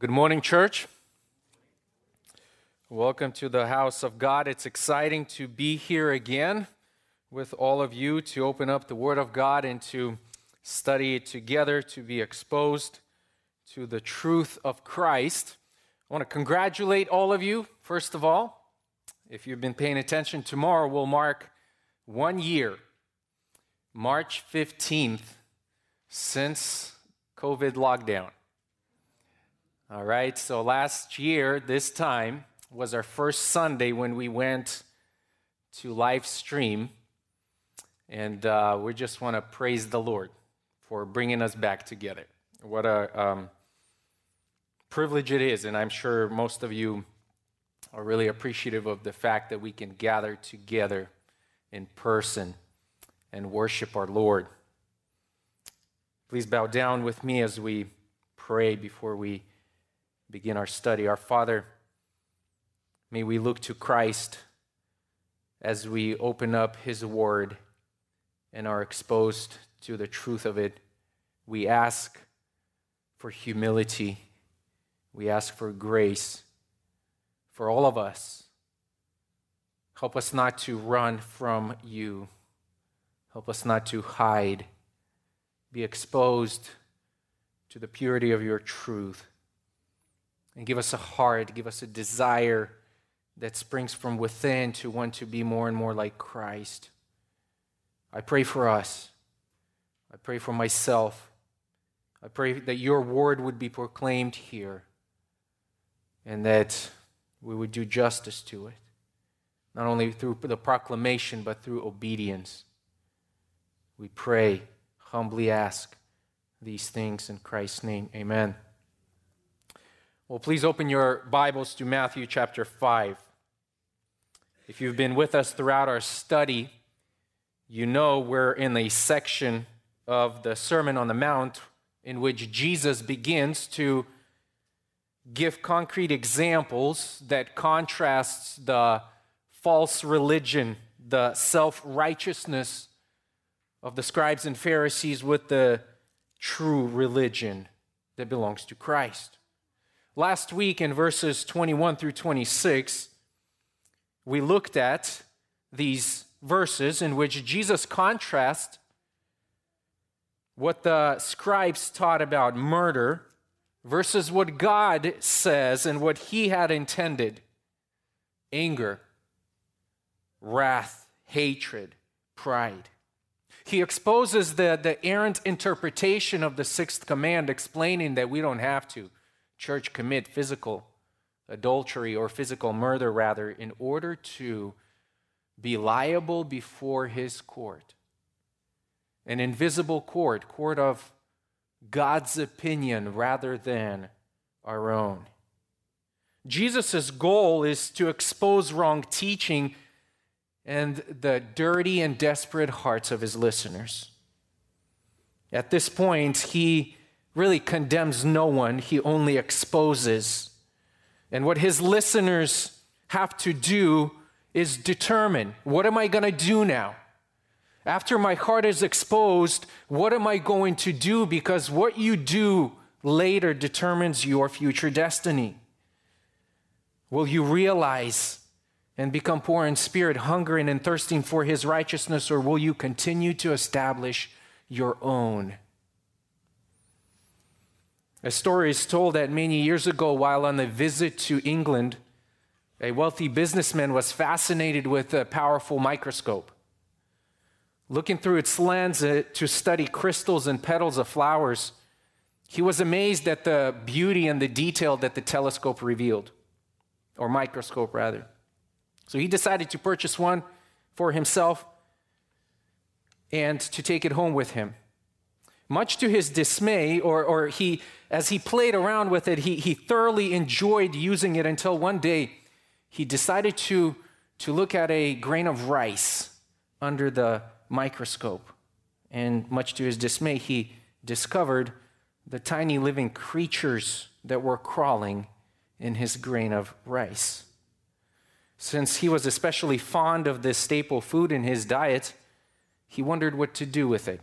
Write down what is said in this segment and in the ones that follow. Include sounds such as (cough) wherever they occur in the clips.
Good morning, church. Welcome to the house of God. It's exciting to be here again with all of you to open up the Word of God and to study it together, to be exposed to the truth of Christ. I want to congratulate all of you, first of all. If you've been paying attention, tomorrow will mark one year, March 15th, since COVID lockdown. All right, so last year, this time, was our first Sunday when we went to live stream. And uh, we just want to praise the Lord for bringing us back together. What a um, privilege it is. And I'm sure most of you are really appreciative of the fact that we can gather together in person and worship our Lord. Please bow down with me as we pray before we begin our study. Our Father, may we look to Christ as we open up His Word and are exposed to the truth of it. We ask for humility, we ask for grace for all of us. Help us not to run from you. Help us not to hide. Be exposed to the purity of your truth and give us a heart, give us a desire that springs from within to want to be more and more like Christ. I pray for us. I pray for myself. I pray that your word would be proclaimed here and that we would do justice to it, not only through the proclamation, but through obedience. We pray, humbly ask these things in Christ's name. Amen. Well, please open your Bibles to Matthew chapter 5. If you've been with us throughout our study, you know we're in a section of the Sermon on the Mount in which Jesus begins to give concrete examples that contrasts the false religion, the self-righteousness of the scribes and Pharisees with the true religion that belongs to Christ. Last week in verses 21 through 26, we looked at these verses in which Jesus contrasts what the scribes taught about murder versus what God says and what he had intended anger, wrath, hatred, pride. He exposes the, the errant interpretation of the sixth command, explaining that we don't have to church commit physical adultery or physical murder, rather, in order to be liable before his court. An invisible court, court of God's opinion rather than our own. Jesus' goal is to expose wrong teaching and the dirty and desperate hearts of his listeners. At this point, he really condemns no one, he only exposes. And what his listeners have to do is determine what am I going to do now? After my heart is exposed, what am I going to do? Because what you do later determines your future destiny. Will you realize and become poor in spirit, hungering and thirsting for his righteousness, or will you continue to establish your own? A story is told that many years ago, while on a visit to England, a wealthy businessman was fascinated with a powerful microscope. Looking through its lens uh, to study crystals and petals of flowers, he was amazed at the beauty and the detail that the telescope revealed, or microscope rather. So he decided to purchase one for himself and to take it home with him. Much to his dismay, or, or he, as he played around with it, he, he thoroughly enjoyed using it until one day he decided to, to look at a grain of rice under the microscope. And much to his dismay, he discovered the tiny living creatures that were crawling in his grain of rice. Since he was especially fond of this staple food in his diet, he wondered what to do with it.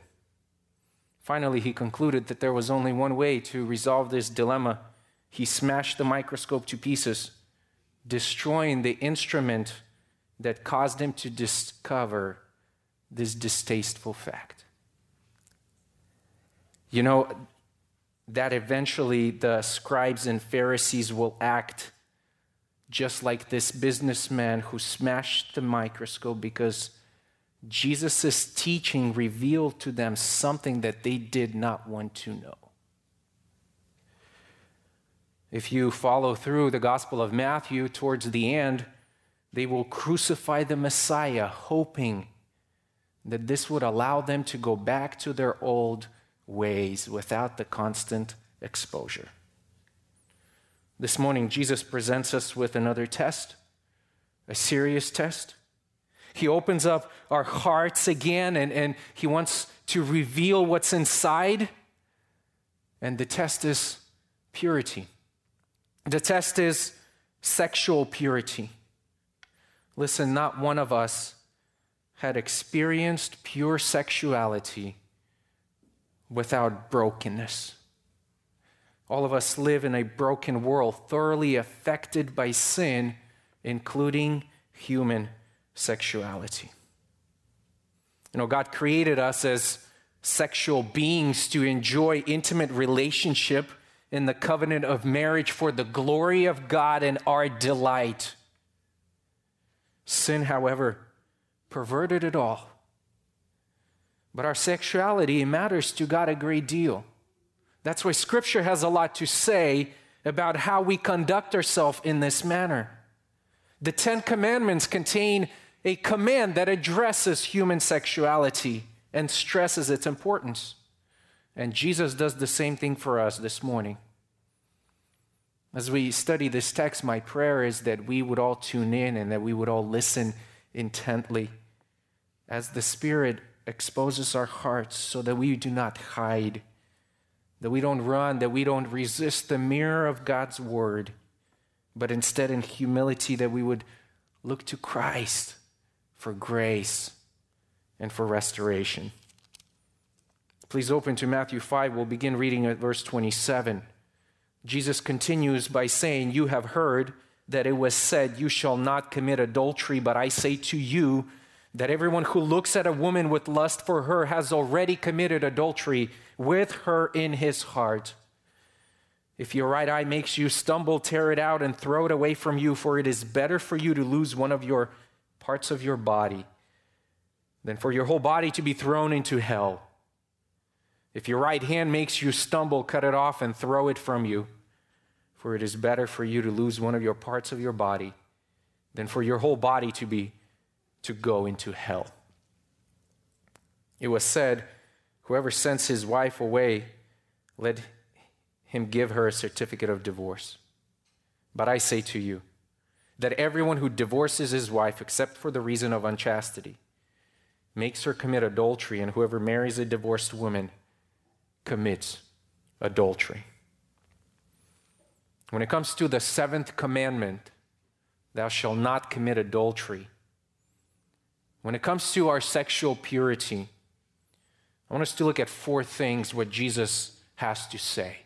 Finally, he concluded that there was only one way to resolve this dilemma. he smashed the microscope to pieces, destroying the instrument that caused him to discover this distasteful fact. You know, that eventually the scribes and Pharisees will act just like this businessman who smashed the microscope because Jesus' teaching revealed to them something that they did not want to know. If you follow through the Gospel of Matthew towards the end, they will crucify the Messiah, hoping that this would allow them to go back to their old ways without the constant exposure. This morning, Jesus presents us with another test, a serious test. He opens up our hearts again and, and he wants to reveal what's inside. And the test is purity. The test is sexual purity. Listen, not one of us had experienced pure sexuality without brokenness. All of us live in a broken world, thoroughly affected by sin, including human sexuality. You know, God created us as sexual beings to enjoy intimate relationship in the covenant of marriage for the glory of God and our delight. Sin, however, perverted it all. But our sexuality matters to God a great deal. That's why Scripture has a lot to say about how we conduct ourselves in this manner. The Ten Commandments contain a command that addresses human sexuality and stresses its importance. And Jesus does the same thing for us this morning. As we study this text, my prayer is that we would all tune in and that we would all listen intently as the Spirit exposes our hearts so that we do not hide that we don't run, that we don't resist the mirror of God's word, but instead, in humility, that we would look to Christ for grace and for restoration. Please open to Matthew 5. We'll begin reading at verse 27. Jesus continues by saying, You have heard that it was said, You shall not commit adultery, but I say to you, that everyone who looks at a woman with lust for her has already committed adultery with her in his heart. If your right eye makes you stumble, tear it out and throw it away from you, for it is better for you to lose one of your parts of your body than for your whole body to be thrown into hell. If your right hand makes you stumble, cut it off and throw it from you, for it is better for you to lose one of your parts of your body than for your whole body to be to go into hell. It was said, Whoever sends his wife away, let him give her a certificate of divorce. But I say to you that everyone who divorces his wife, except for the reason of unchastity, makes her commit adultery, and whoever marries a divorced woman commits adultery. When it comes to the seventh commandment, thou shalt not commit adultery, when it comes to our sexual purity, I want us to look at four things what Jesus has to say.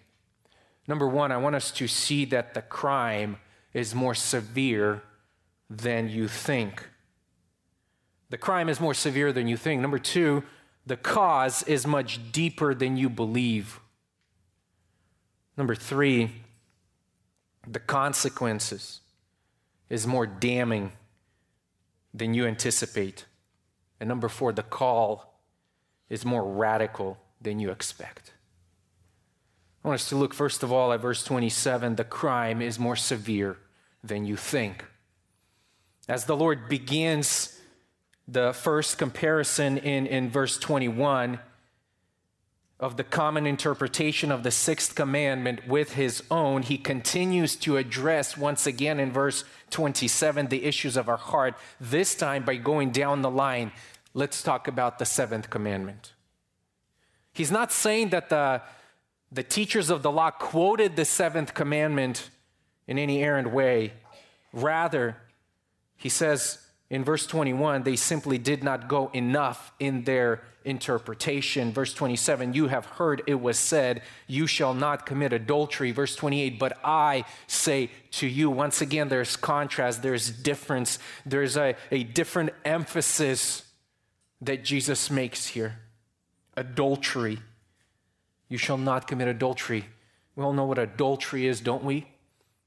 Number one, I want us to see that the crime is more severe than you think. The crime is more severe than you think. Number two, the cause is much deeper than you believe. Number three, the consequences is more damning than you anticipate. And number four, the call is more radical than you expect. Want us to look first of all at verse 27 the crime is more severe than you think. As the Lord begins the first comparison in, in verse 21, of the common interpretation of the sixth commandment with his own, he continues to address once again in verse 27 the issues of our heart, this time by going down the line. Let's talk about the seventh commandment. He's not saying that the, the teachers of the law quoted the seventh commandment in any errant way. Rather, he says in verse 21, they simply did not go enough in their interpretation. Verse 27, you have heard it was said, You shall not commit adultery. Verse 28, but I say to you. Once again, there's contrast, there's difference, there's a, a different emphasis that Jesus makes here. Adultery. You shall not commit adultery. We all know what adultery is, don't we?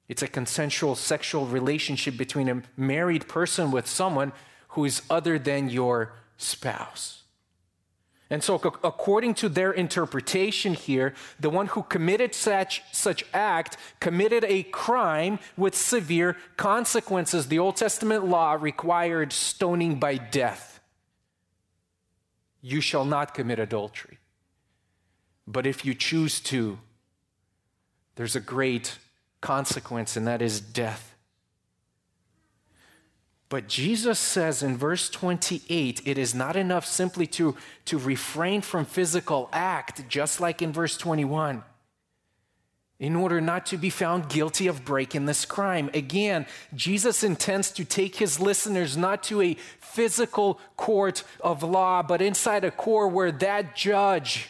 It's a consensual sexual relationship between a married person with someone who is other than your spouse. And so, according to their interpretation here, the one who committed such, such act committed a crime with severe consequences. The Old Testament law required stoning by death. You shall not commit adultery. But if you choose to, there's a great consequence, and that is death. But Jesus says in verse 28, it is not enough simply to, to refrain from physical act, just like in verse 21, in order not to be found guilty of breaking this crime. Again, Jesus intends to take his listeners not to a physical court of law, but inside a court where that judge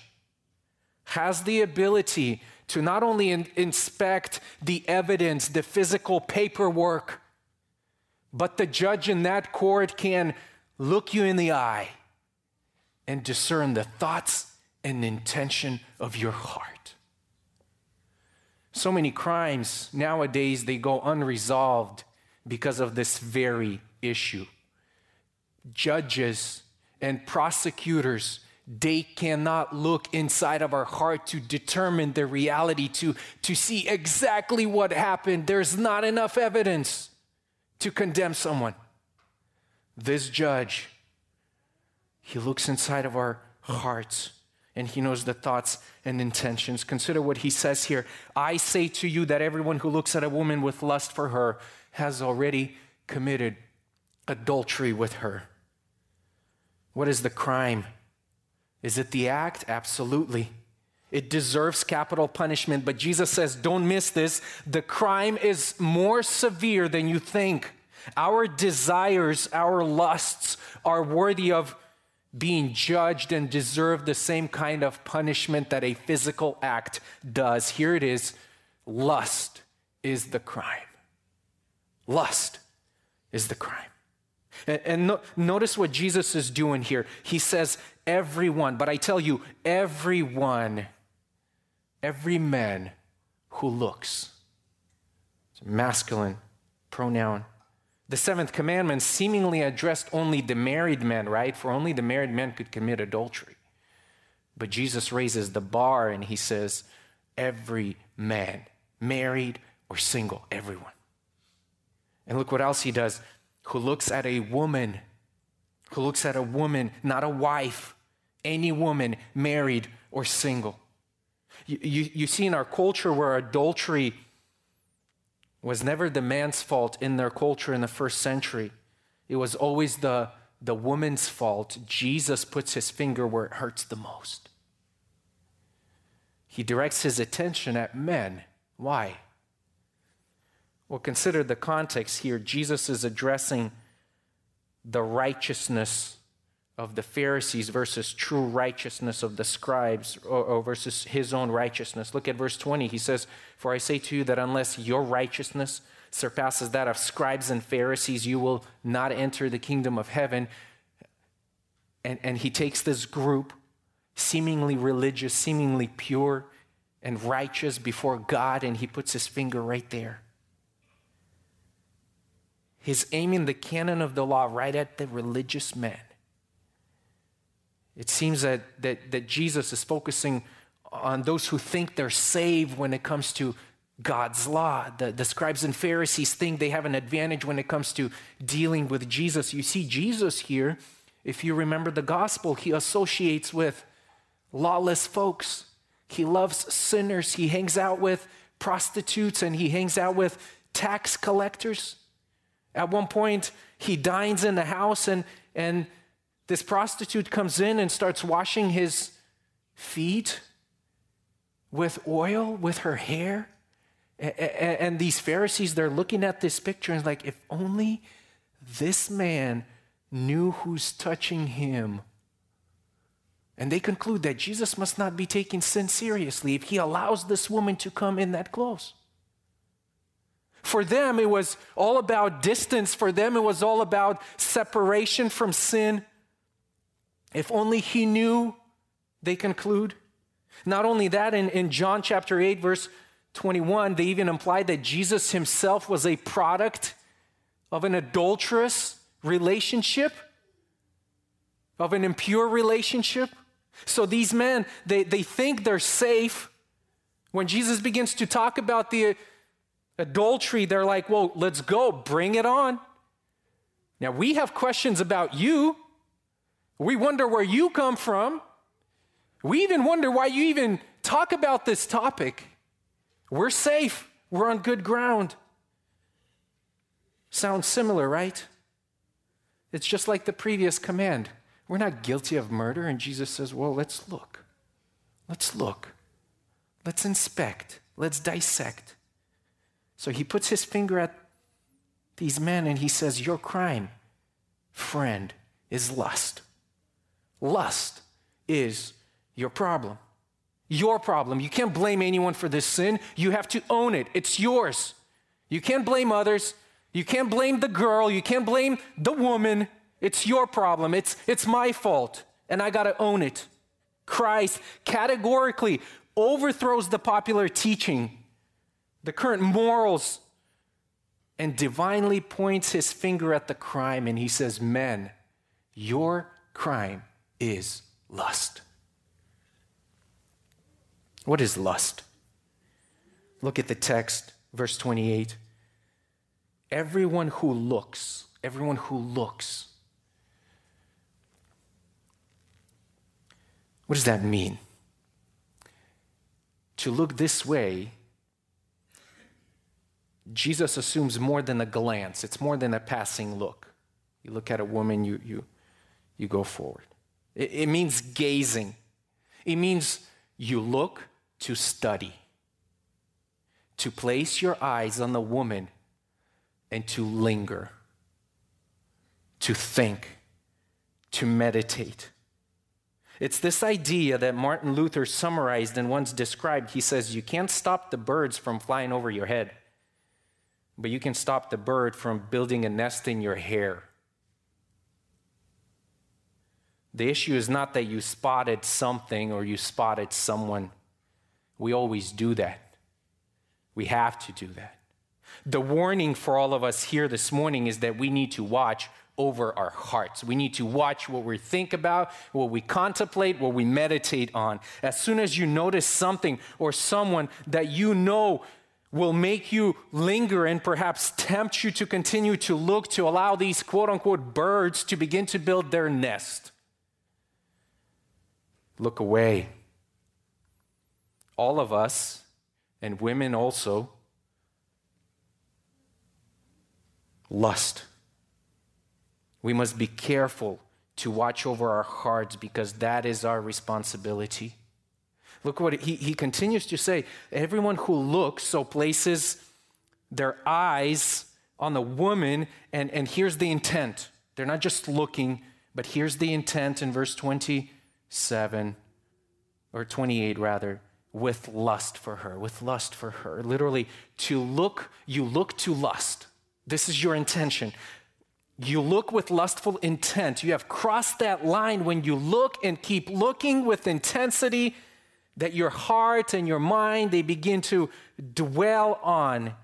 has the ability to not only in- inspect the evidence, the physical paperwork, but the judge in that court can look you in the eye and discern the thoughts and intention of your heart. So many crimes nowadays they go unresolved because of this very issue. Judges and prosecutors they cannot look inside of our heart to determine the reality, to, to see exactly what happened. There's not enough evidence to condemn someone. This judge, he looks inside of our hearts and he knows the thoughts and intentions. Consider what he says here I say to you that everyone who looks at a woman with lust for her has already committed adultery with her. What is the crime? Is it the act? Absolutely. It deserves capital punishment, but Jesus says, don't miss this. The crime is more severe than you think. Our desires, our lusts are worthy of being judged and deserve the same kind of punishment that a physical act does. Here it is lust is the crime. Lust is the crime. And, and no, notice what Jesus is doing here. He says, everyone, but I tell you, everyone, every man who looks. It's a masculine pronoun. The seventh commandment seemingly addressed only the married men, right? For only the married men could commit adultery. But Jesus raises the bar and he says, every man, married or single, everyone. And look what else he does who looks at a woman, who looks at a woman, not a wife, any woman, married or single. You, you, you see in our culture where adultery was never the man's fault in their culture in the first century, it was always the, the woman's fault. Jesus puts his finger where it hurts the most. He directs his attention at men. Why? Well, consider the context here. Jesus is addressing the righteousness of the Pharisees versus true righteousness of the scribes or, or, versus his own righteousness. Look at verse 20. He says, For I say to you that unless your righteousness surpasses that of scribes and Pharisees, you will not enter the kingdom of heaven. And, and he takes this group, seemingly religious, seemingly pure and righteous before God, and he puts his finger right there. He's aiming the cannon of the law right at the religious men. It seems that, that, that Jesus is focusing on those who think they're saved when it comes to God's law. The, the scribes and Pharisees think they have an advantage when it comes to dealing with Jesus. You see, Jesus here, if you remember the gospel, he associates with lawless folks. He loves sinners. He hangs out with prostitutes and he hangs out with tax collectors. At one point, he dines in the house, and, and this prostitute comes in and starts washing his feet with oil, with her hair. And, these Pharisees, they're looking at this picture and like, if only this man knew who's touching him. And they conclude that Jesus must not be taking sin seriously if he allows this woman to come in that close. For them, it was all about distance. For them, it was all about separation from sin. If only he knew, they conclude. Not only that, in, in John chapter 8, verse 21, they even implied that Jesus himself was a product of an adulterous relationship, of an impure relationship. So these men, they, they think they're safe. When Jesus begins to talk about the adultery, they're like, well, let's go, bring it on. Now, we have questions about you. We wonder where you come from. We even wonder why you even talk about this topic. We're safe, we're on good ground. Sounds similar, right? It's just like the previous command. We're not guilty of murder, and Jesus says, Well, let's look. Let's look. Let's inspect. Let's dissect. So he puts his finger at these men and he says, Your crime, friend, is lust. Lust is your problem. Your problem. You can't blame anyone for this sin. You have to own it. It's yours. You can't blame others. You can't blame the girl. You can't blame the woman. It's your problem. It's, it's my fault. And I got to own it. Christ categorically overthrows the popular teaching the current morals, and divinely points his finger at the crime and he says, Men, your crime is lust. What is lust? Look at the text, verse 28. Everyone who looks, everyone who looks. What does that mean? To look this way Jesus assumes more than a glance, it's more than a passing look. You look at a woman, you, you, you go forward. It, it means gazing, it means you look to study, to place your eyes on the woman and to linger, to think, to meditate. It's this idea that Martin Luther summarized and once described. He says, You can't stop the birds from flying over your head but you can stop the bird from building a nest in your hair. The issue is not that you spotted something or you spotted someone. We always do that. We have to do that. The warning for all of us here this morning is that we need to watch over our hearts. We need to watch what we think about, what we contemplate, what we meditate on. As soon as you notice something or someone that you know will make you linger and perhaps tempt you to continue to look to allow these quote unquote birds to begin to build their nest. Look away. All of us, and women also, lust. We must be careful to watch over our hearts because that is our responsibility. Look what he, he continues to say everyone who looks, so places their eyes on the woman, and, and here's the intent. They're not just looking, but here's the intent in verse 27 or 28 rather with lust for her, with lust for her. Literally, to look, you look to lust. This is your intention. You look with lustful intent. You have crossed that line when you look and keep looking with intensity that your heart and your mind they begin to dwell on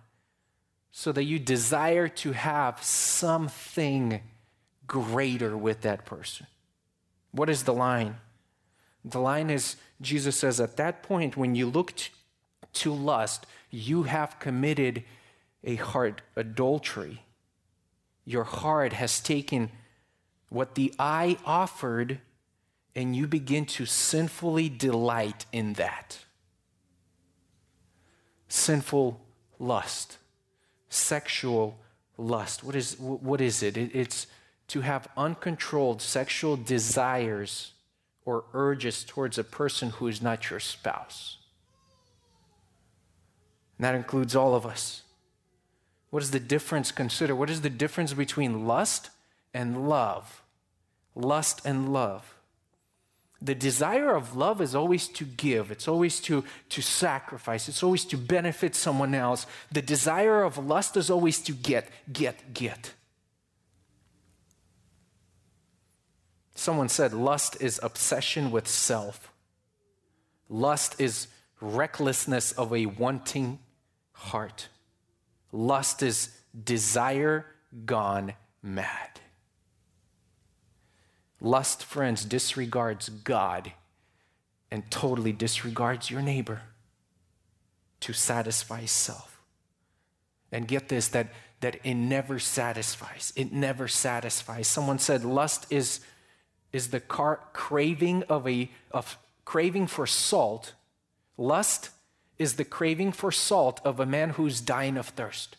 so that you desire to have something greater with that person. What is the line? The line is Jesus says, at that point, when you look to lust, you have committed a heart adultery. Your heart has taken what the eye offered and you begin to sinfully delight in that. Sinful lust, sexual lust. What is, what is it? it's to have uncontrolled sexual desires or urges towards a person who is not your spouse. And that includes all of us. What is the difference? Consider what is the difference between lust and love? Lust and love. The desire of love is always to give, it's always to, to sacrifice, it's always to benefit someone else. The desire of lust is always to get, get, get. Someone said lust is obsession with self. Lust is recklessness of a wanting heart. Lust is desire gone mad. Lust, friends, disregards God and totally disregards your neighbor to satisfy self. And get this that, that it never satisfies. It never satisfies. Someone said lust is, is the car- craving of a of craving for salt. Lust is the craving for salt of a man who's dying of thirst.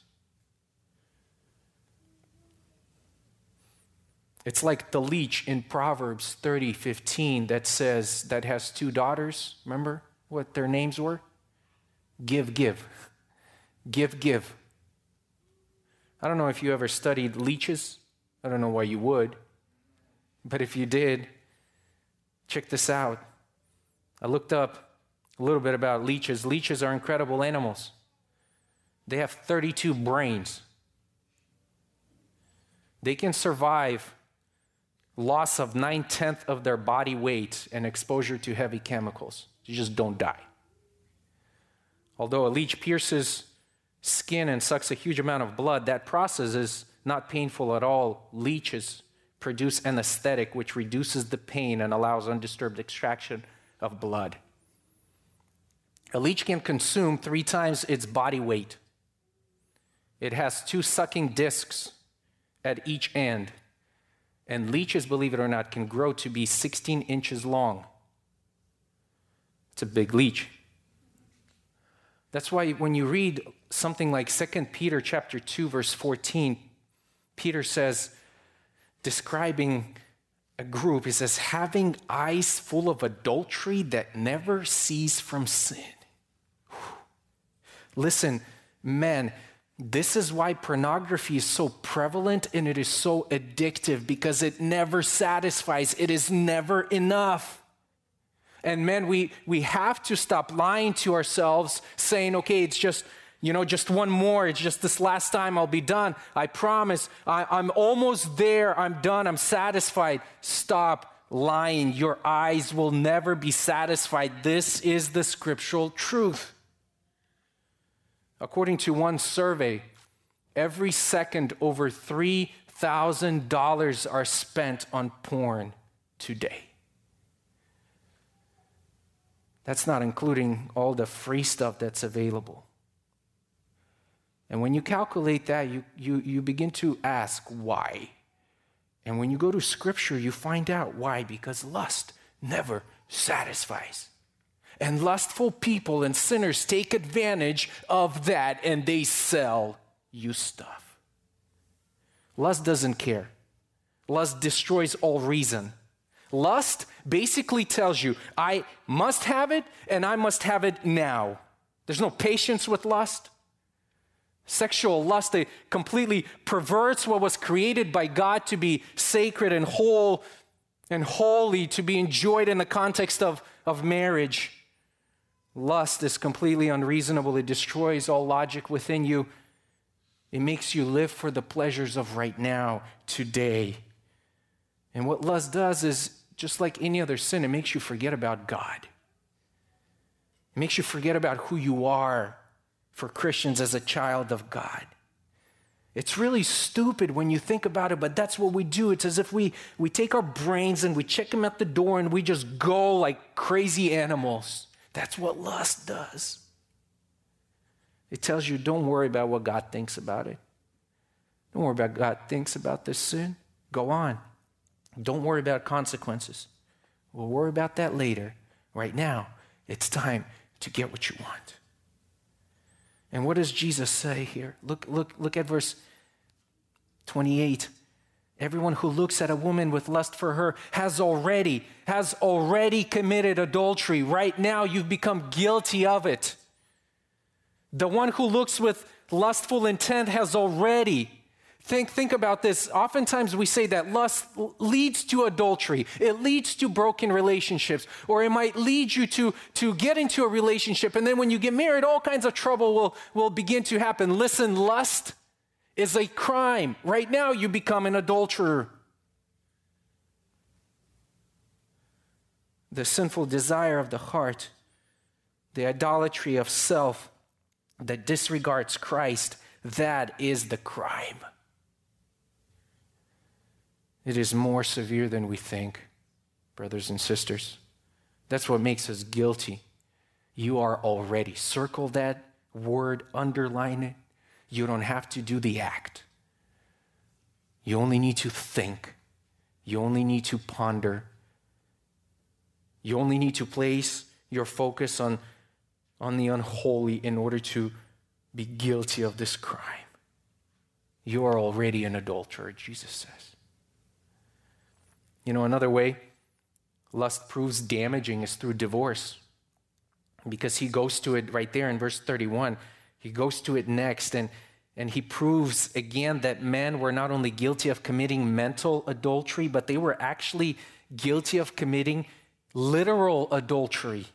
It's like the leech in Proverbs 30 15 that says, that has two daughters. Remember what their names were? Give, give. Give, give. I don't know if you ever studied leeches. I don't know why you would. But if you did, check this out. I looked up a little bit about leeches. Leeches are incredible animals, they have 32 brains. They can survive loss of nine tenths of their body weight and exposure to heavy chemicals. You just don't die. Although a leech pierces skin and sucks a huge amount of blood, that process is not painful at all. Leeches produce anesthetic, which reduces the pain and allows undisturbed extraction of blood. A leech can consume three times its body weight. It has two sucking discs at each end and leeches, believe it or not, can grow to be 16 inches long. It's a big leech. That's why when you read something like 2 Peter chapter 2 verse 14, Peter says describing a group, he says having eyes full of adultery that never cease from sin. Listen, men, this is why pornography is so prevalent and it is so addictive because it never satisfies, it is never enough. And men, we, we have to stop lying to ourselves, saying, okay, it's just, you know, just one more. It's just this last time I'll be done. I promise. I, I'm almost there. I'm done. I'm satisfied. Stop lying. Your eyes will never be satisfied. This is the scriptural truth. According to one survey, every second over $3,000 are spent on porn today. That's not including all the free stuff that's available. And when you calculate that, you, you, you begin to ask why. And when you go to scripture, you find out why, because lust never satisfies. And lustful people and sinners take advantage of that and they sell you stuff. Lust doesn't care. Lust destroys all reason. Lust basically tells you, I must have it and I must have it now. There's no patience with lust. Sexual lust it completely perverts what was created by God to be sacred and whole and holy, to be enjoyed in the context of, of marriage. Lust is completely unreasonable. It destroys all logic within you. It makes you live for the pleasures of right now, today. And what lust does is, just like any other sin, it makes you forget about God. It makes you forget about who you are for Christians as a child of God. It's really stupid when you think about it, but that's what we do. It's as if we, we take our brains and we check them at the door and we just go like crazy animals. That's what lust does. It tells you don't worry about what God thinks about it. Don't worry about God thinks about this sin. Go on. Don't worry about consequences. We'll worry about that later. Right now, it's time to get what you want. And what does Jesus say here? Look, look, look at verse 28. Everyone who looks at a woman with lust for her has already, has already committed adultery. Right now, you've become guilty of it. The one who looks with lustful intent has already Think, think about this. Oftentimes we say that lust leads to adultery, it leads to broken relationships, or it might lead you to, to get into a relationship. And then when you get married, all kinds of trouble will, will begin to happen. Listen, lust is a crime. Right now, you become an adulterer. The sinful desire of the heart, the idolatry of self that disregards Christ, that is the crime. It is more severe than we think, brothers and sisters. That's what makes us guilty. You are already. Circle that word, underline it. You don't have to do the act. You only need to think. You only need to ponder. You only need to place your focus on, on the unholy in order to be guilty of this crime. You are already an adulterer, Jesus says. You know, another way lust proves damaging is through divorce. Because he goes to it right there in verse 31. He goes to it next and, and he proves again that men were not only guilty of committing mental adultery, but they were actually guilty of committing literal adultery.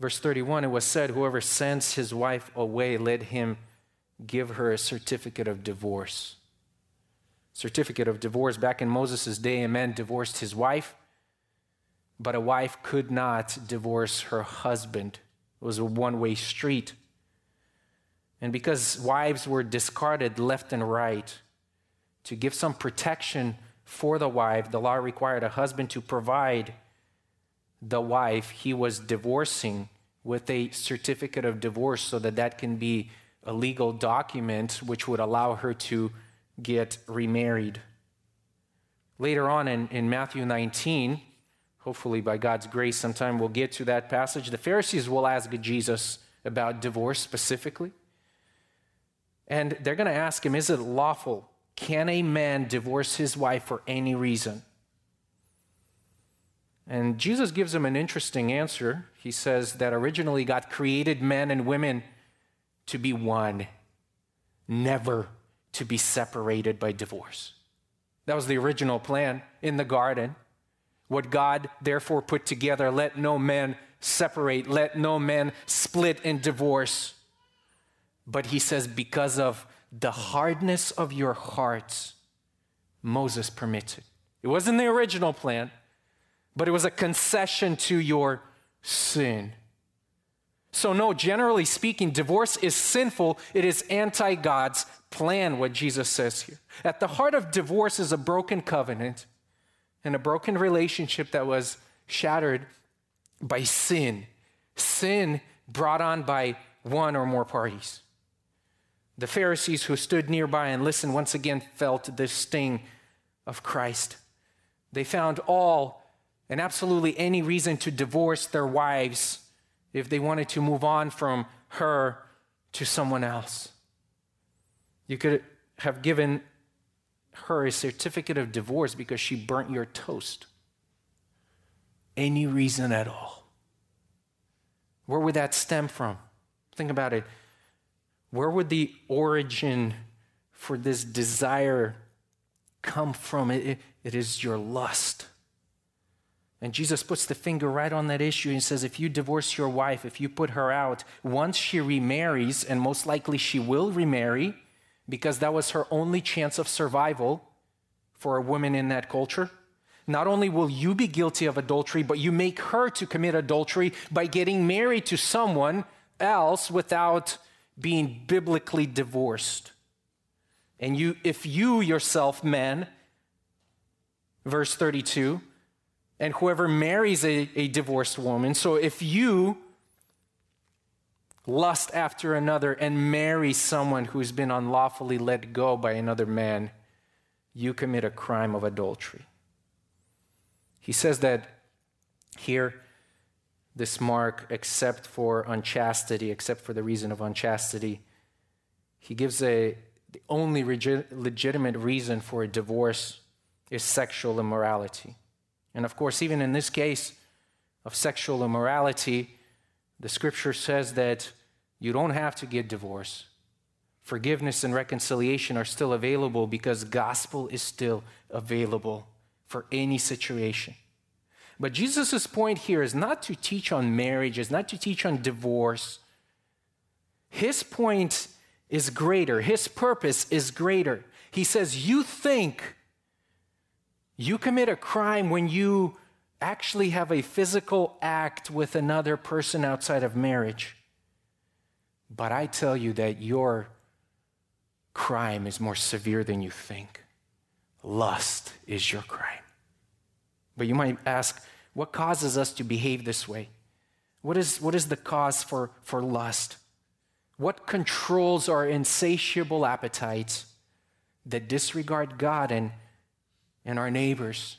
Verse 31 it was said, Whoever sends his wife away, let him give her a certificate of divorce certificate of divorce. Back in Moses' day, a man divorced his wife, but a wife could not divorce her husband. It was a one way street. And because wives were discarded left and right, to give some protection for the wife, the law required a husband to provide the wife he was divorcing with a certificate of divorce so that that can be a legal document which would allow her to get remarried. Later on in, in Matthew 19, hopefully by God's grace, sometime we'll get to that passage. The Pharisees will ask Jesus about divorce specifically. And they're going to ask him, Is it lawful? Can a man divorce his wife for any reason? And Jesus gives him an interesting answer. He says that originally God created men and women to be one, never to be separated by divorce. That was the original plan in the garden. What God therefore put together, let no man separate, let no man split in divorce. But he says, because of the hardness of your hearts, Moses permitted. It wasn't the original plan, but it was a concession to your sin. So, no, generally speaking, divorce is sinful. It is anti God's plan, what Jesus says here. At the heart of divorce is a broken covenant and a broken relationship that was shattered by sin. Sin brought on by one or more parties. The Pharisees who stood nearby and listened once again felt the sting of Christ. They found all and absolutely any reason to divorce their wives if they wanted to move on from her to someone else. You could have given her a certificate of divorce because she burnt your toast. Any reason at all. Where would that stem from? Think about it. Where would the origin for this desire come from? it, it is your lust. And Jesus puts the finger right on that issue and says, if you divorce your wife, if you put her out, once she remarries, and most likely she will remarry, because that was her only chance of survival for a woman in that culture. Not only will you be guilty of adultery, but you make her to commit adultery by getting married to someone else without being biblically divorced. And you, if you yourself, men, verse 32, and whoever marries a, a divorced woman. So if you lust after another and marry someone who's been unlawfully let go by another man, you commit a crime of adultery. He says that here, this mark, except for unchastity, except for the reason of unchastity, he gives a the only legitimate reason for a divorce is sexual immorality. And of course, even in this case of sexual immorality, the scripture says that You don't have to get divorced. Forgiveness and reconciliation are still available because gospel is still available for any situation. But Jesus' point here is not to teach on marriage, is not to teach on divorce. His point is greater, his purpose is greater. He says, You think you commit a crime when you actually have a physical act with another person outside of marriage. But I tell you that your crime is more severe than you think. Lust is your crime. But you might ask, what causes us to behave this way? What is, what is the cause for, for lust? What controls our insatiable appetites that disregard God and, and our neighbors?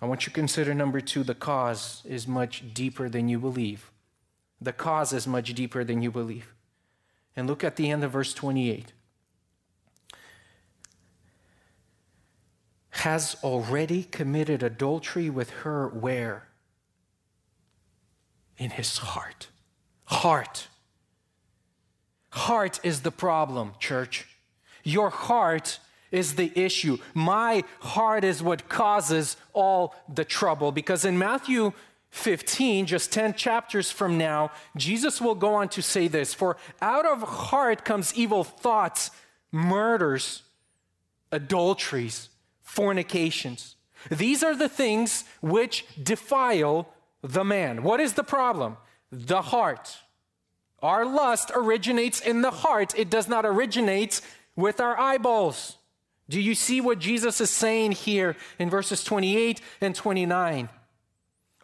I want you to consider number two the cause is much deeper than you believe. The cause is much deeper than you believe. And look at the end of verse 28. Has already committed adultery with her where? In his heart. Heart. Heart is the problem, church. Your heart is the issue. My heart is what causes all the trouble. Because in Matthew 15, just 10 chapters from now, Jesus will go on to say this For out of heart comes evil thoughts, murders, adulteries, fornications. These are the things which defile the man. What is the problem? The heart. Our lust originates in the heart, it does not originate with our eyeballs. Do you see what Jesus is saying here in verses 28 and 29?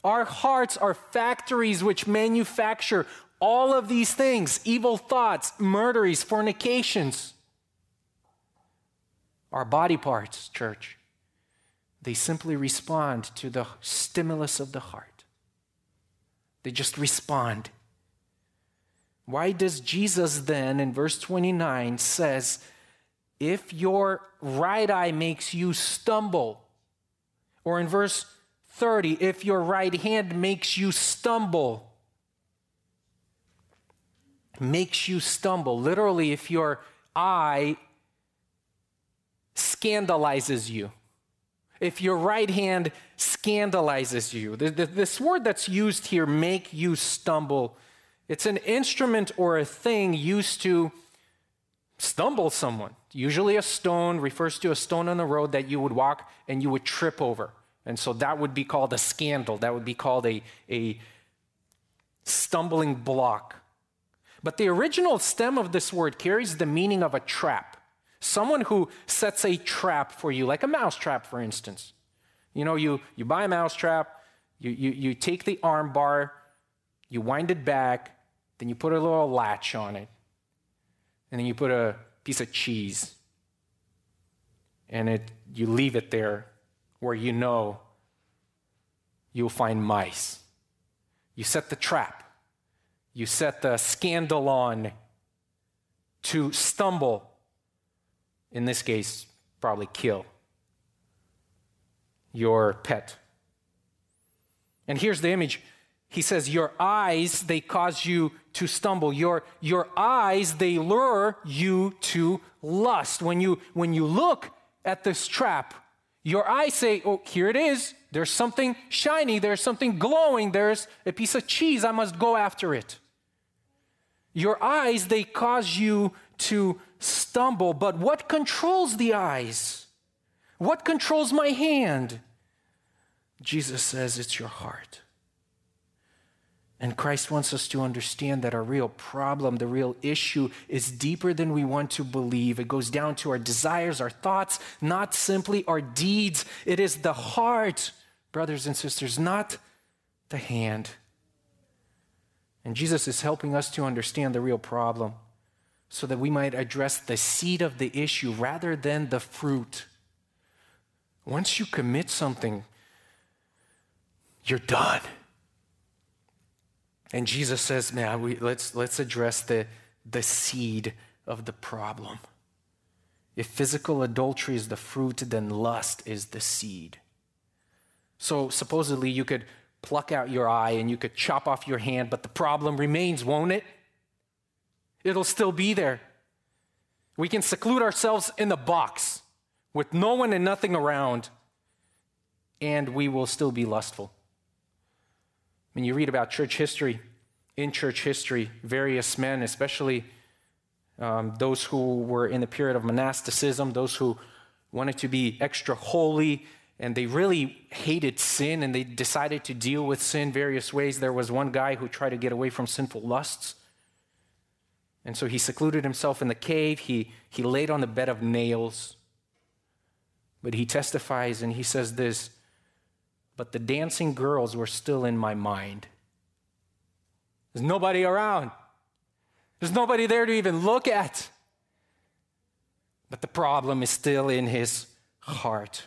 Our hearts are factories which manufacture all of these things evil thoughts, murderies, fornications. Our body parts, church, they simply respond to the stimulus of the heart. They just respond. Why does Jesus then, in verse 29, says, if your right eye makes you stumble, or in verse 30, if your right hand makes you stumble, makes you stumble. Literally, if your eye scandalizes you, if your right hand scandalizes you. This word that's used here, make you stumble, it's an instrument or a thing used to stumble someone. Usually, a stone refers to a stone on the road that you would walk and you would trip over. And so that would be called a scandal. That would be called a, a stumbling block. But the original stem of this word carries the meaning of a trap. Someone who sets a trap for you, like a mouse trap, for instance. You know, you, you buy a mouse trap, you, you, you take the arm bar, you wind it back, then you put a little latch on it, and then you put a piece of cheese and it, you leave it there where you know you'll find mice. You set the trap, you set the scandal on to stumble, in this case, probably kill your pet. And here's the image he says, Your eyes, they cause you to stumble. Your, your eyes, they lure you to lust. When you, when you look at this trap, your eyes say, Oh, here it is. There's something shiny. There's something glowing. There's a piece of cheese. I must go after it. Your eyes, they cause you to stumble. But what controls the eyes? What controls my hand? Jesus says it's your heart. And Christ wants us to understand that our real problem, the real issue, is deeper than we want to believe. It goes down to our desires, our thoughts, not simply our deeds. It is the heart, brothers and sisters, not the hand. And Jesus is helping us to understand the real problem so that we might address the seed of the issue rather than the fruit. Once you commit something, you're done. And Jesus says, man, we, let's, let's address the, the seed of the problem. If physical adultery is the fruit, then lust is the seed. So supposedly you could pluck out your eye and you could chop off your hand, but the problem remains, won't it? It'll still be there. We can seclude ourselves in the box with no one and nothing around, and we will still be lustful. When you read about church history, in church history, various men, especially um, those who were in the period of monasticism, those who wanted to be extra holy, and they really hated sin and they decided to deal with sin various ways. There was one guy who tried to get away from sinful lusts. And so he secluded himself in the cave. He, he laid on the bed of nails. But he testifies and he says this But the dancing girls were still in my mind. There's nobody around, there's nobody there to even look at. But the problem is still in his heart.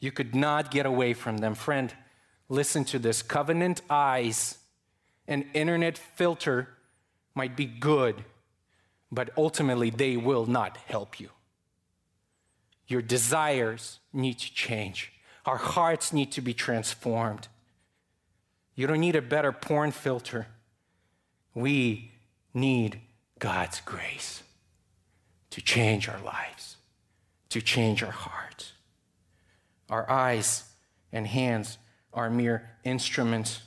You could not get away from them. Friend, listen to this covenant eyes and internet filter might be good, but ultimately they will not help you. Your desires need to change, our hearts need to be transformed. You don't need a better porn filter. We need God's grace to change our lives, to change our hearts. Our eyes and hands are mere instruments.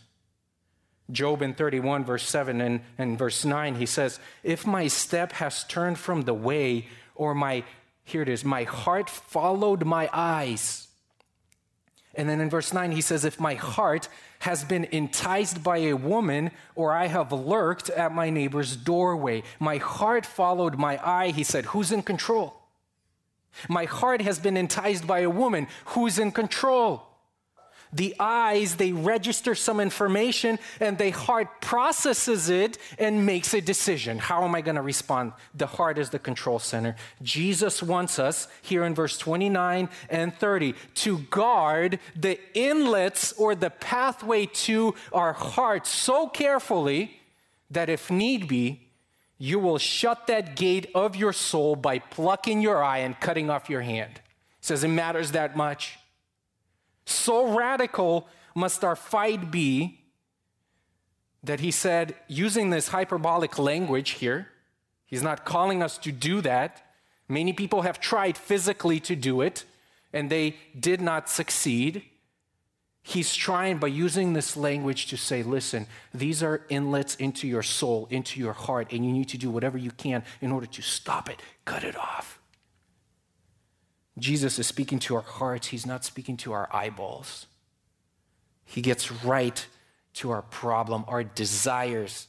Job in 31, verse 7 and, and verse 9, he says, If my step has turned from the way, or my, here it is, my heart followed my eyes. And then in verse 9, he says, If my heart has been enticed by a woman, or I have lurked at my neighbor's doorway. My heart followed my eye. He said, Who's in control? My heart has been enticed by a woman. Who's in control? The eyes, they register some information and the heart processes it and makes a decision. How am I going to respond? The heart is the control center. Jesus wants us, here in verse 29 and 30, to guard the inlets or the pathway to our heart so carefully that if need be, you will shut that gate of your soul by plucking your eye and cutting off your hand. He says it matters that much. So radical must our fight be that he said, using this hyperbolic language here, he's not calling us to do that. Many people have tried physically to do it and they did not succeed. He's trying by using this language to say, listen, these are inlets into your soul, into your heart, and you need to do whatever you can in order to stop it, cut it off. Jesus is speaking to our hearts, he's not speaking to our eyeballs. He gets right to our problem, our desires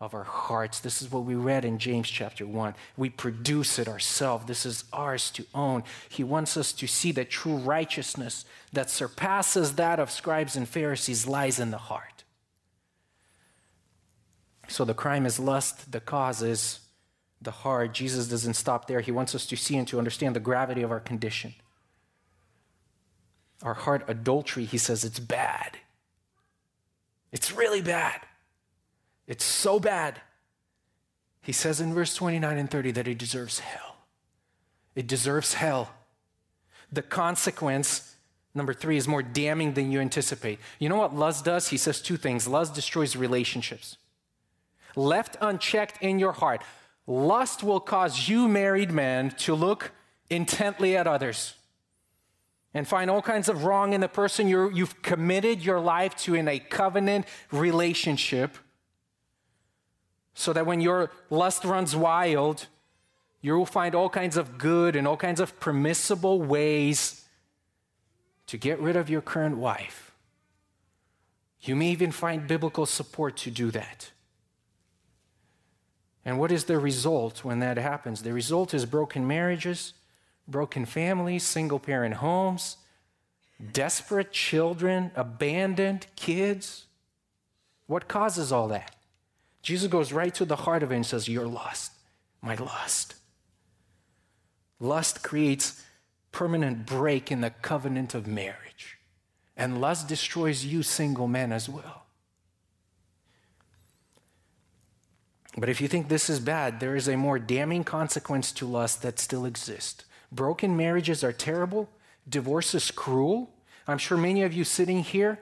of our hearts. This is what we read in James chapter 1. We produce it ourselves. This is ours to own. He wants us to see that true righteousness that surpasses that of scribes and Pharisees lies in the heart. So the crime is lust, the cause is the heart. Jesus doesn't stop there. He wants us to see and to understand the gravity of our condition. Our heart adultery, he says, it's bad. It's really bad. It's so bad. He says in verse 29 and 30 that it deserves hell. It deserves hell. The consequence, number three, is more damning than you anticipate. You know what lust does? He says two things lust destroys relationships. Left unchecked in your heart, Lust will cause you, married man, to look intently at others and find all kinds of wrong in the person you have committed your life to in a covenant relationship. So that when your lust runs wild, you will find all kinds of good and all kinds of permissible ways to get rid of your current wife. You may even find biblical support to do that. And what is the result when that happens? The result is broken marriages, broken families, single parent homes, desperate children, abandoned kids. What causes all that? Jesus goes right to the heart of it and says, Your lust, my lust. Lust creates permanent break in the covenant of marriage. And lust destroys you, single men, as well. But if you think this is bad, there is a more damning consequence to lust that still exists. Broken marriages are terrible, divorce is cruel. I'm sure many of you sitting here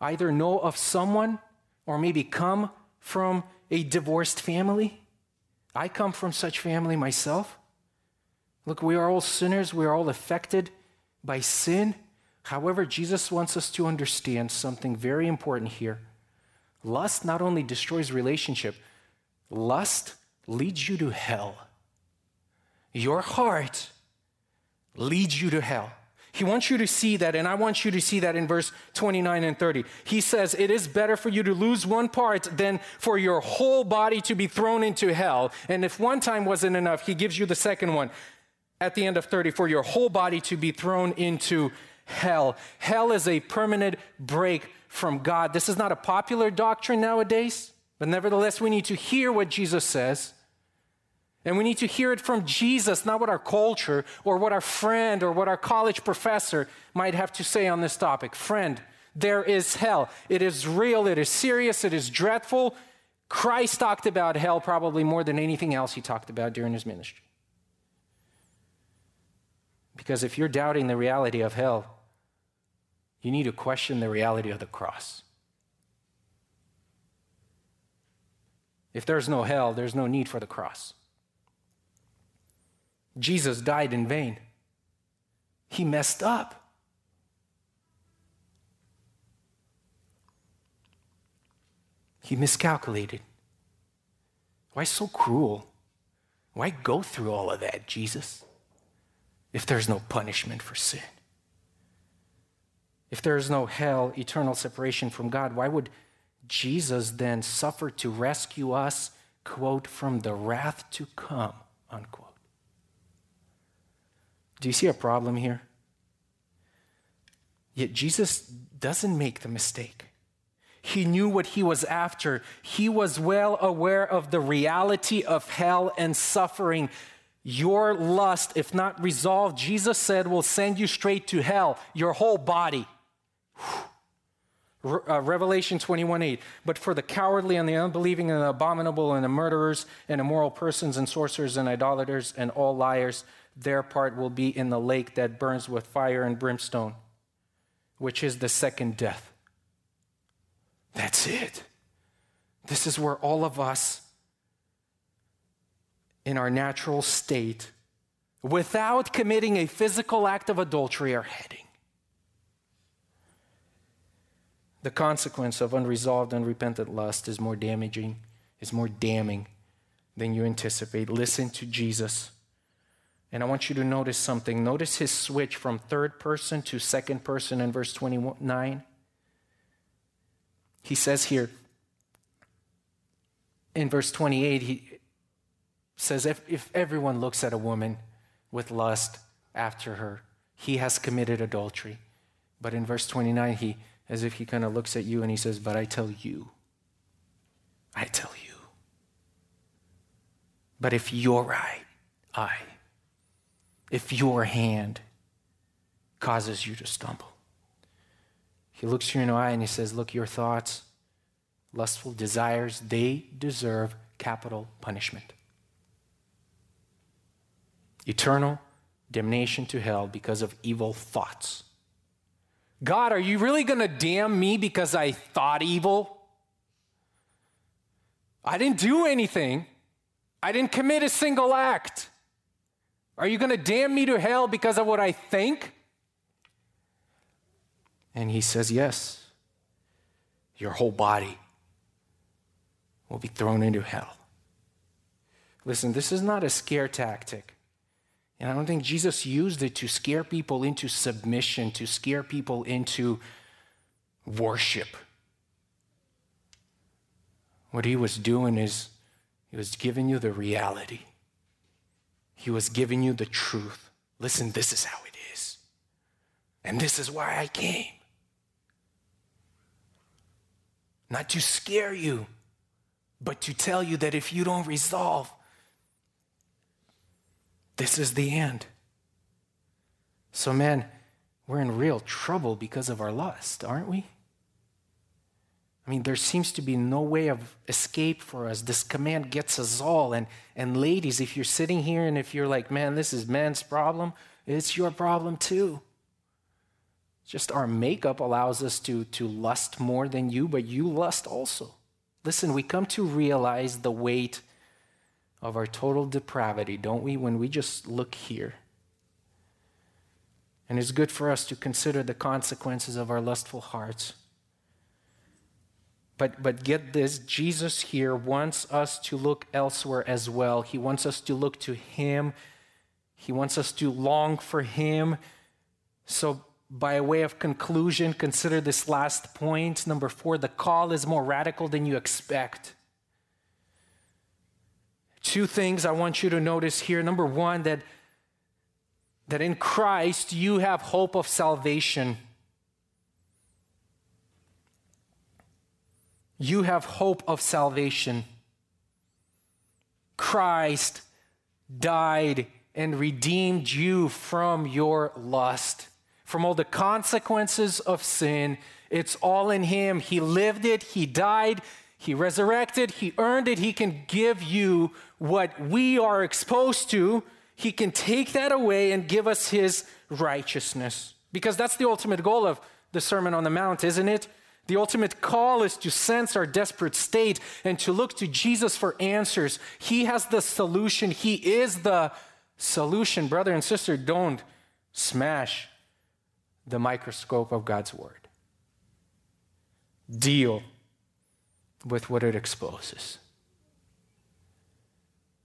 either know of someone or maybe come from a divorced family. I come from such family myself. Look, we are all sinners, we are all affected by sin. However, Jesus wants us to understand something very important here. Lust not only destroys relationship, lust leads you to hell. Your heart leads you to hell. He wants you to see that, and I want you to see that in verse 29 and 30. He says, It is better for you to lose one part than for your whole body to be thrown into hell. And if one time wasn't enough, he gives you the second one at the end of 30 for your whole body to be thrown into hell. Hell is a permanent break from God. This is not a popular doctrine nowadays, but nevertheless, we need to hear what Jesus says. And we need to hear it from Jesus, not what our culture or what our friend or what our college professor might have to say on this topic. Friend, there is hell. It is real, it is serious, it is dreadful. Christ talked about hell probably more than anything else he talked about during his ministry. Because if you're doubting the reality of hell, you need to question the reality of the cross. If there's no hell, there's no need for the cross. Jesus died in vain. He messed up. He miscalculated. Why so cruel? Why go through all of that, Jesus, if there's no punishment for sin? If there is no hell, eternal separation from God, why would Jesus then suffered to rescue us, quote, from the wrath to come, unquote? Do you see a problem here? Yet Jesus doesn't make the mistake. He knew what he was after. He was well aware of the reality of hell and suffering. Your lust, if not resolved, Jesus said, will send you straight to hell, your whole body. Uh, Revelation 21:8. But for the cowardly and the unbelieving and the abominable and the murderers and immoral persons and sorcerers and idolaters and all liars, their part will be in the lake that burns with fire and brimstone, which is the second death. That's it. This is where all of us, in our natural state, without committing a physical act of adultery, are heading. The consequence of unresolved, unrepentant lust is more damaging, is more damning than you anticipate. Listen to Jesus. And I want you to notice something. Notice his switch from third person to second person in verse 29. He says here in verse 28, he says, if, if everyone looks at a woman with lust after her, he has committed adultery. But in verse 29, he, as if he kind of looks at you and he says, But I tell you, I tell you. But if your eye, eye if your hand causes you to stumble. He looks you in the eye and he says, Look, your thoughts, lustful desires, they deserve capital punishment. Eternal damnation to hell because of evil thoughts. God, are you really going to damn me because I thought evil? I didn't do anything. I didn't commit a single act. Are you going to damn me to hell because of what I think? And he says, Yes. Your whole body will be thrown into hell. Listen, this is not a scare tactic. And I don't think Jesus used it to scare people into submission, to scare people into worship. What he was doing is he was giving you the reality. He was giving you the truth. Listen, this is how it is. And this is why I came. Not to scare you, but to tell you that if you don't resolve, this is the end. So, man, we're in real trouble because of our lust, aren't we? I mean, there seems to be no way of escape for us. This command gets us all. And, and ladies, if you're sitting here and if you're like, man, this is man's problem, it's your problem too. Just our makeup allows us to, to lust more than you, but you lust also. Listen, we come to realize the weight of our total depravity, don't we, when we just look here? And it's good for us to consider the consequences of our lustful hearts. But, but get this Jesus here wants us to look elsewhere as well. He wants us to look to Him, He wants us to long for Him. So, by way of conclusion, consider this last point. Number four the call is more radical than you expect. Two things I want you to notice here. Number one, that, that in Christ you have hope of salvation. You have hope of salvation. Christ died and redeemed you from your lust, from all the consequences of sin. It's all in Him. He lived it, He died, He resurrected, He earned it. He can give you what we are exposed to. He can take that away and give us His righteousness. Because that's the ultimate goal of the Sermon on the Mount, isn't it? The ultimate call is to sense our desperate state and to look to Jesus for answers. He has the solution, He is the solution. Brother and sister, don't smash the microscope of God's Word. Deal with what it exposes.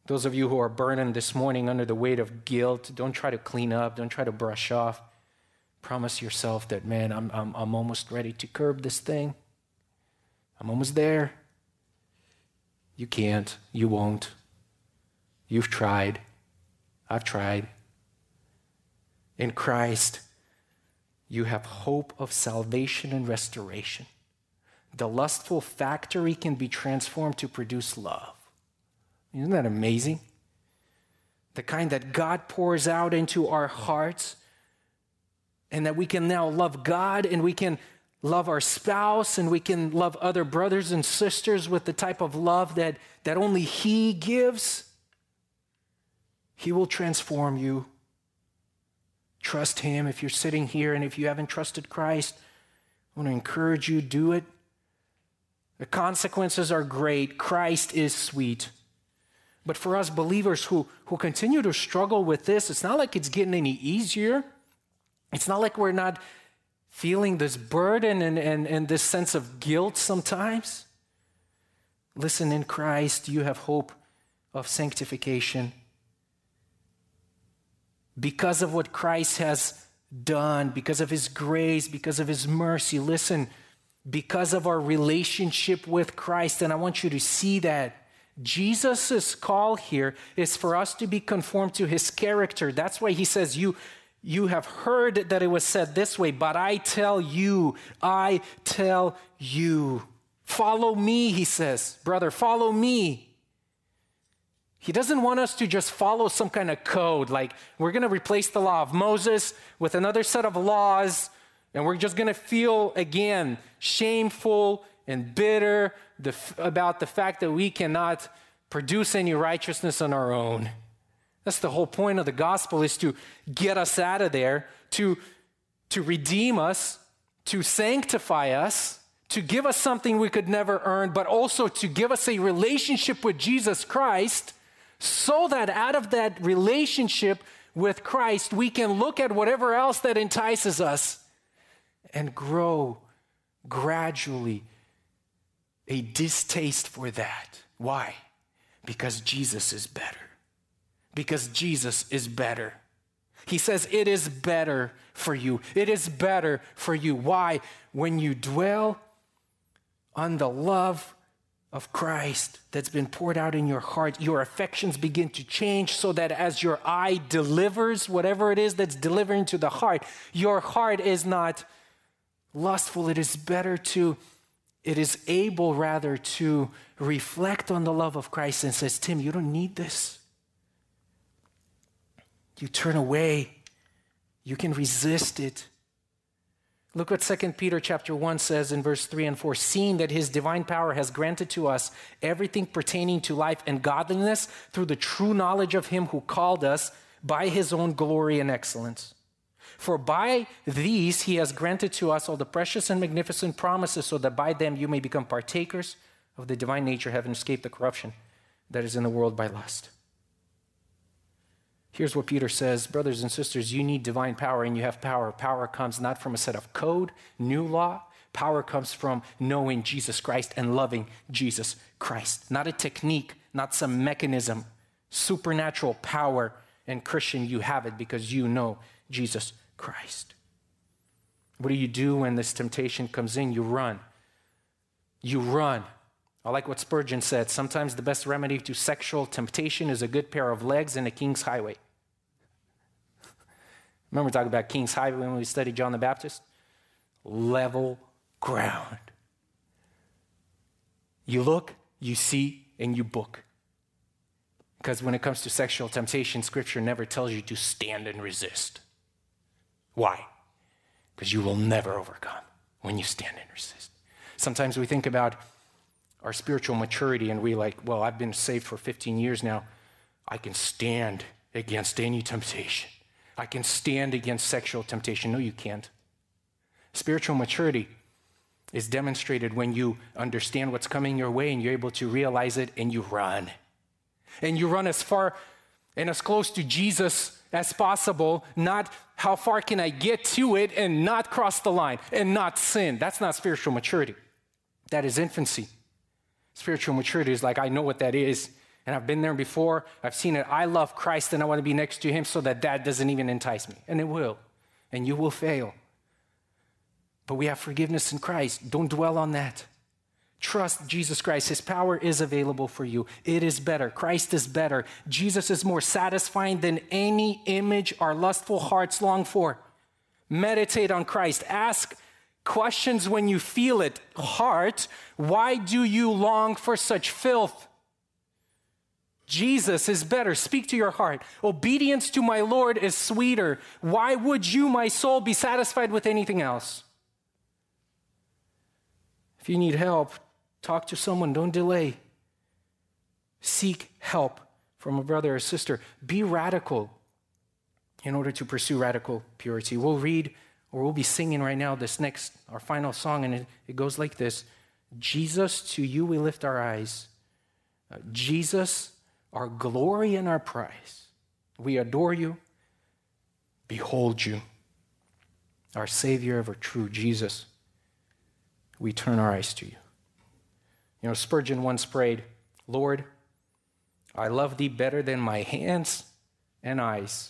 Those of you who are burning this morning under the weight of guilt, don't try to clean up, don't try to brush off. Promise yourself that, man, I'm, I'm, I'm almost ready to curb this thing. I'm almost there. You can't. You won't. You've tried. I've tried. In Christ, you have hope of salvation and restoration. The lustful factory can be transformed to produce love. Isn't that amazing? The kind that God pours out into our hearts and that we can now love God and we can love our spouse and we can love other brothers and sisters with the type of love that, that only He gives, He will transform you. Trust Him. If you're sitting here and if you haven't trusted Christ, I want to encourage you, do it. The consequences are great. Christ is sweet. But for us believers who, who continue to struggle with this, it's not like it's getting any easier. It's not like we're not feeling this burden and, and, and this sense of guilt sometimes. Listen, in Christ, you have hope of sanctification. Because of what Christ has done, because of his grace, because of his mercy, listen, because of our relationship with Christ, and I want you to see that. Jesus' call here is for us to be conformed to his character. That's why he says, You you have heard that it was said this way, but I tell you, I tell you. Follow me, he says. Brother, follow me. He doesn't want us to just follow some kind of code, like we're going to replace the law of Moses with another set of laws, and we're just going to feel again shameful and bitter about the fact that we cannot produce any righteousness on our own. That's the whole point of the gospel is to get us out of there, to, to redeem us, to sanctify us, to give us something we could never earn, but also to give us a relationship with Jesus Christ so that out of that relationship with Christ, we can look at whatever else that entices us and grow gradually a distaste for that. Why? Because Jesus is better because Jesus is better. He says, It is better for you. It is better for you. Why? When you dwell on the love of Christ that's been poured out in your heart, your affections begin to change so that as your eye delivers whatever it is that's delivering to the heart, your heart is not lustful. It is better to, it is able rather to reflect on the love of Christ and says, Tim, you don't need this. You turn away. You can resist it. Look what 2 Peter chapter 1 says in verse 3 and 4 seeing that his divine power has granted to us everything pertaining to life and godliness through the true knowledge of him who called us by his own glory and excellence. For by these he has granted to us all the precious and magnificent promises, so that by them you may become partakers of the divine nature, having escaped the corruption that is in the world by lust. Here's what Peter says Brothers and sisters, you need divine power, and you have power. Power comes not from a set of code, new law. Power comes from knowing Jesus Christ and loving Jesus Christ. Not a technique, not some mechanism. Supernatural power. And Christian, you have it because you know Jesus Christ. What do you do when this temptation comes in? You run. You run. I like what Spurgeon said. Sometimes the best remedy to sexual temptation is a good pair of legs and a king's highway. Remember talking about King's Highway when we studied John the Baptist? Level ground. You look, you see, and you book. Because when it comes to sexual temptation, Scripture never tells you to stand and resist. Why? Because you will never overcome when you stand and resist. Sometimes we think about our spiritual maturity and we like, well, I've been saved for 15 years now. I can stand against any temptation. I can stand against sexual temptation. No, you can't. Spiritual maturity is demonstrated when you understand what's coming your way and you're able to realize it and you run. And you run as far and as close to Jesus as possible, not how far can I get to it and not cross the line and not sin. That's not spiritual maturity. That is infancy. Spiritual maturity is like, I know what that is, and I've been there before. I've seen it. I love Christ and I want to be next to him so that that doesn't even entice me. And it will. And you will fail. But we have forgiveness in Christ. Don't dwell on that. Trust Jesus Christ. His power is available for you. It is better. Christ is better. Jesus is more satisfying than any image our lustful hearts long for. Meditate on Christ. Ask questions when you feel it. Heart, why do you long for such filth? Jesus is better. Speak to your heart. Obedience to my Lord is sweeter. Why would you, my soul, be satisfied with anything else? If you need help, Talk to someone, don't delay. Seek help from a brother or sister. Be radical in order to pursue radical purity. We'll read or we'll be singing right now this next, our final song, and it, it goes like this Jesus, to you we lift our eyes. Uh, Jesus, our glory and our prize. We adore you, behold you, our Savior ever true, Jesus. We turn our eyes to you. You know, Spurgeon once prayed, Lord, I love thee better than my hands and eyes.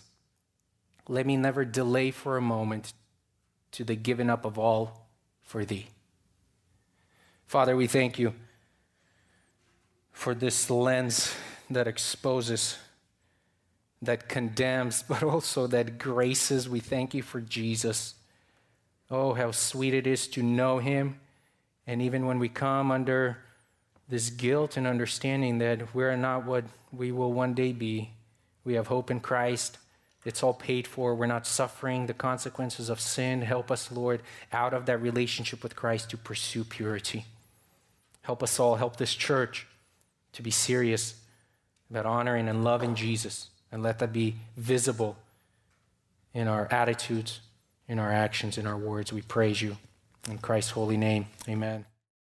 Let me never delay for a moment to the giving up of all for thee. Father, we thank you for this lens that exposes, that condemns, (laughs) but also that graces. We thank you for Jesus. Oh, how sweet it is to know him. And even when we come under this guilt and understanding that we're not what we will one day be. We have hope in Christ. It's all paid for. We're not suffering the consequences of sin. Help us, Lord, out of that relationship with Christ to pursue purity. Help us all, help this church to be serious about honoring and loving Jesus. And let that be visible in our attitudes, in our actions, in our words. We praise you. In Christ's holy name, amen.